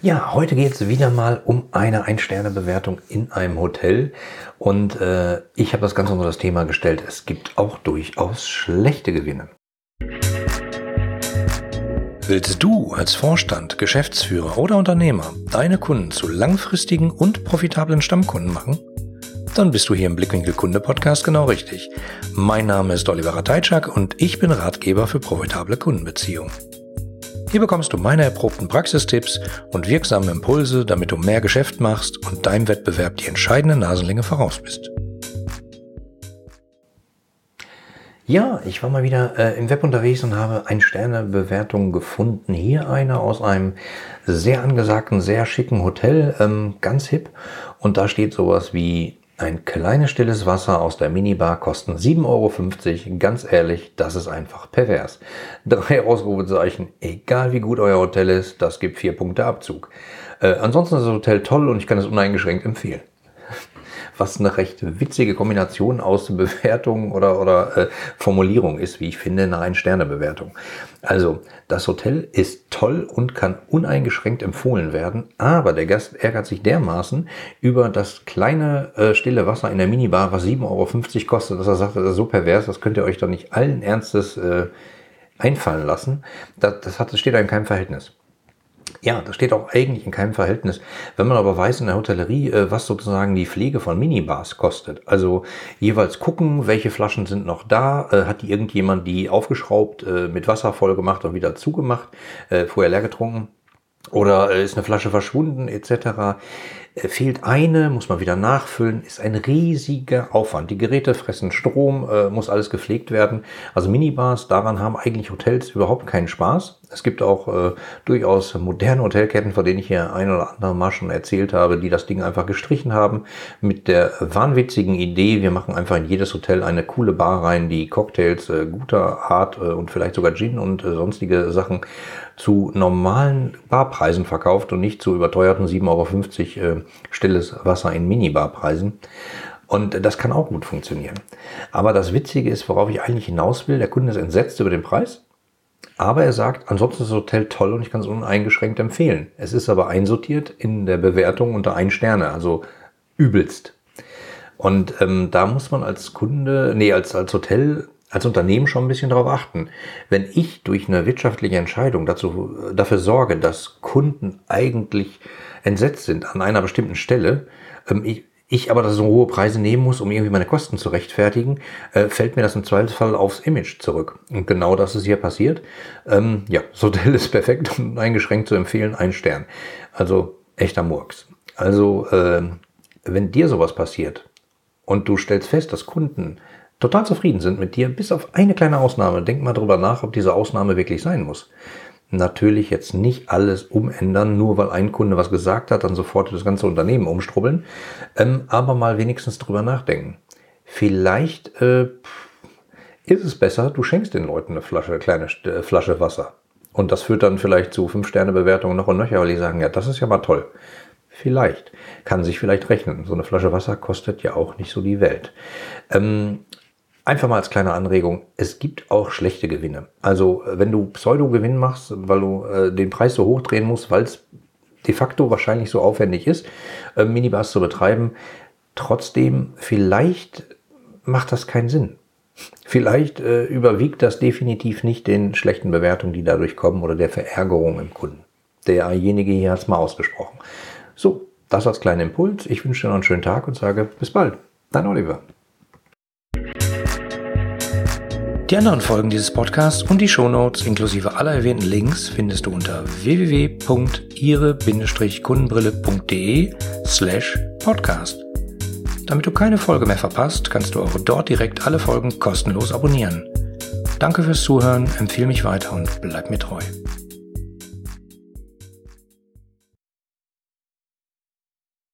Ja, heute geht es wieder mal um eine Ein-Sterne-Bewertung in einem Hotel. Und äh, ich habe das Ganze unter das Thema gestellt. Es gibt auch durchaus schlechte Gewinne. Willst du als Vorstand, Geschäftsführer oder Unternehmer deine Kunden zu langfristigen und profitablen Stammkunden machen? Dann bist du hier im Blickwinkel Kunde Podcast genau richtig. Mein Name ist Oliver Rateitschak und ich bin Ratgeber für profitable Kundenbeziehungen. Hier bekommst du meine erprobten Praxistipps und wirksame Impulse, damit du mehr Geschäft machst und deinem Wettbewerb die entscheidende Nasenlänge voraus bist. Ja, ich war mal wieder äh, im Web unterwegs und habe eine Sternebewertung gefunden. Hier eine aus einem sehr angesagten, sehr schicken Hotel, ähm, ganz hip. Und da steht sowas wie ein kleines stilles Wasser aus der Minibar kosten 7,50 Euro. Ganz ehrlich, das ist einfach pervers. Drei Ausrufezeichen. Egal wie gut euer Hotel ist, das gibt vier Punkte Abzug. Äh, ansonsten ist das Hotel toll und ich kann es uneingeschränkt empfehlen was eine recht witzige Kombination aus Bewertung oder, oder äh, Formulierung ist, wie ich finde, eine Ein-Sterne-Bewertung. Also, das Hotel ist toll und kann uneingeschränkt empfohlen werden, aber der Gast ärgert sich dermaßen über das kleine äh, stille Wasser in der Minibar, was 7,50 Euro kostet, dass er sagt, das ist so pervers, das könnt ihr euch doch nicht allen Ernstes äh, einfallen lassen. Das, das, hat, das steht da in keinem Verhältnis. Ja, das steht auch eigentlich in keinem Verhältnis. Wenn man aber weiß in der Hotellerie, äh, was sozusagen die Pflege von Minibars kostet, also jeweils gucken, welche Flaschen sind noch da, äh, hat die irgendjemand die aufgeschraubt, äh, mit Wasser voll gemacht und wieder zugemacht, vorher leer getrunken, oder ist eine Flasche verschwunden etc. Äh, fehlt eine, muss man wieder nachfüllen, ist ein riesiger Aufwand. Die Geräte fressen Strom, äh, muss alles gepflegt werden. Also Minibars, daran haben eigentlich Hotels überhaupt keinen Spaß. Es gibt auch äh, durchaus moderne Hotelketten, von denen ich hier ein oder andere Mal schon erzählt habe, die das Ding einfach gestrichen haben mit der wahnwitzigen Idee, wir machen einfach in jedes Hotel eine coole Bar rein, die Cocktails äh, guter Art äh, und vielleicht sogar Gin und äh, sonstige Sachen zu normalen Barpreisen verkauft und nicht zu überteuerten 7,50 Euro stilles Wasser in Minibarpreisen. Und das kann auch gut funktionieren. Aber das Witzige ist, worauf ich eigentlich hinaus will, der Kunde ist entsetzt über den Preis. Aber er sagt, ansonsten ist das Hotel toll und ich kann es uneingeschränkt empfehlen. Es ist aber einsortiert in der Bewertung unter ein Sterne, also übelst. Und ähm, da muss man als Kunde, nee, als, als Hotel als Unternehmen schon ein bisschen darauf achten. Wenn ich durch eine wirtschaftliche Entscheidung dazu, dafür sorge, dass Kunden eigentlich entsetzt sind an einer bestimmten Stelle, ähm, ich, ich aber so hohe Preise nehmen muss, um irgendwie meine Kosten zu rechtfertigen, äh, fällt mir das im Zweifelsfall aufs Image zurück. Und genau das ist hier passiert. Ähm, ja, Hotel ist perfekt und eingeschränkt zu empfehlen, ein Stern. Also echter Murks. Also äh, wenn dir sowas passiert und du stellst fest, dass Kunden total zufrieden sind mit dir, bis auf eine kleine Ausnahme. Denk mal drüber nach, ob diese Ausnahme wirklich sein muss. Natürlich jetzt nicht alles umändern, nur weil ein Kunde was gesagt hat, dann sofort das ganze Unternehmen umstrubbeln, ähm, aber mal wenigstens drüber nachdenken. Vielleicht äh, ist es besser, du schenkst den Leuten eine Flasche, eine kleine äh, Flasche Wasser. Und das führt dann vielleicht zu 5-Sterne-Bewertungen noch und nöcher, weil die sagen, ja, das ist ja mal toll. Vielleicht. Kann sich vielleicht rechnen. So eine Flasche Wasser kostet ja auch nicht so die Welt. Ähm, Einfach mal als kleine Anregung, es gibt auch schlechte Gewinne. Also wenn du Pseudo-Gewinn machst, weil du äh, den Preis so hoch drehen musst, weil es de facto wahrscheinlich so aufwendig ist, äh, Minibars zu betreiben, trotzdem vielleicht macht das keinen Sinn. Vielleicht äh, überwiegt das definitiv nicht den schlechten Bewertungen, die dadurch kommen oder der Verärgerung im Kunden. Derjenige hier hat es mal ausgesprochen. So, das als kleiner Impuls. Ich wünsche dir noch einen schönen Tag und sage bis bald. Dein Oliver. Die anderen Folgen dieses Podcasts und die Shownotes inklusive aller erwähnten Links findest du unter www.ihre-kundenbrille.de slash podcast. Damit du keine Folge mehr verpasst, kannst du auch dort direkt alle Folgen kostenlos abonnieren. Danke fürs Zuhören, empfehle mich weiter und bleib mir treu.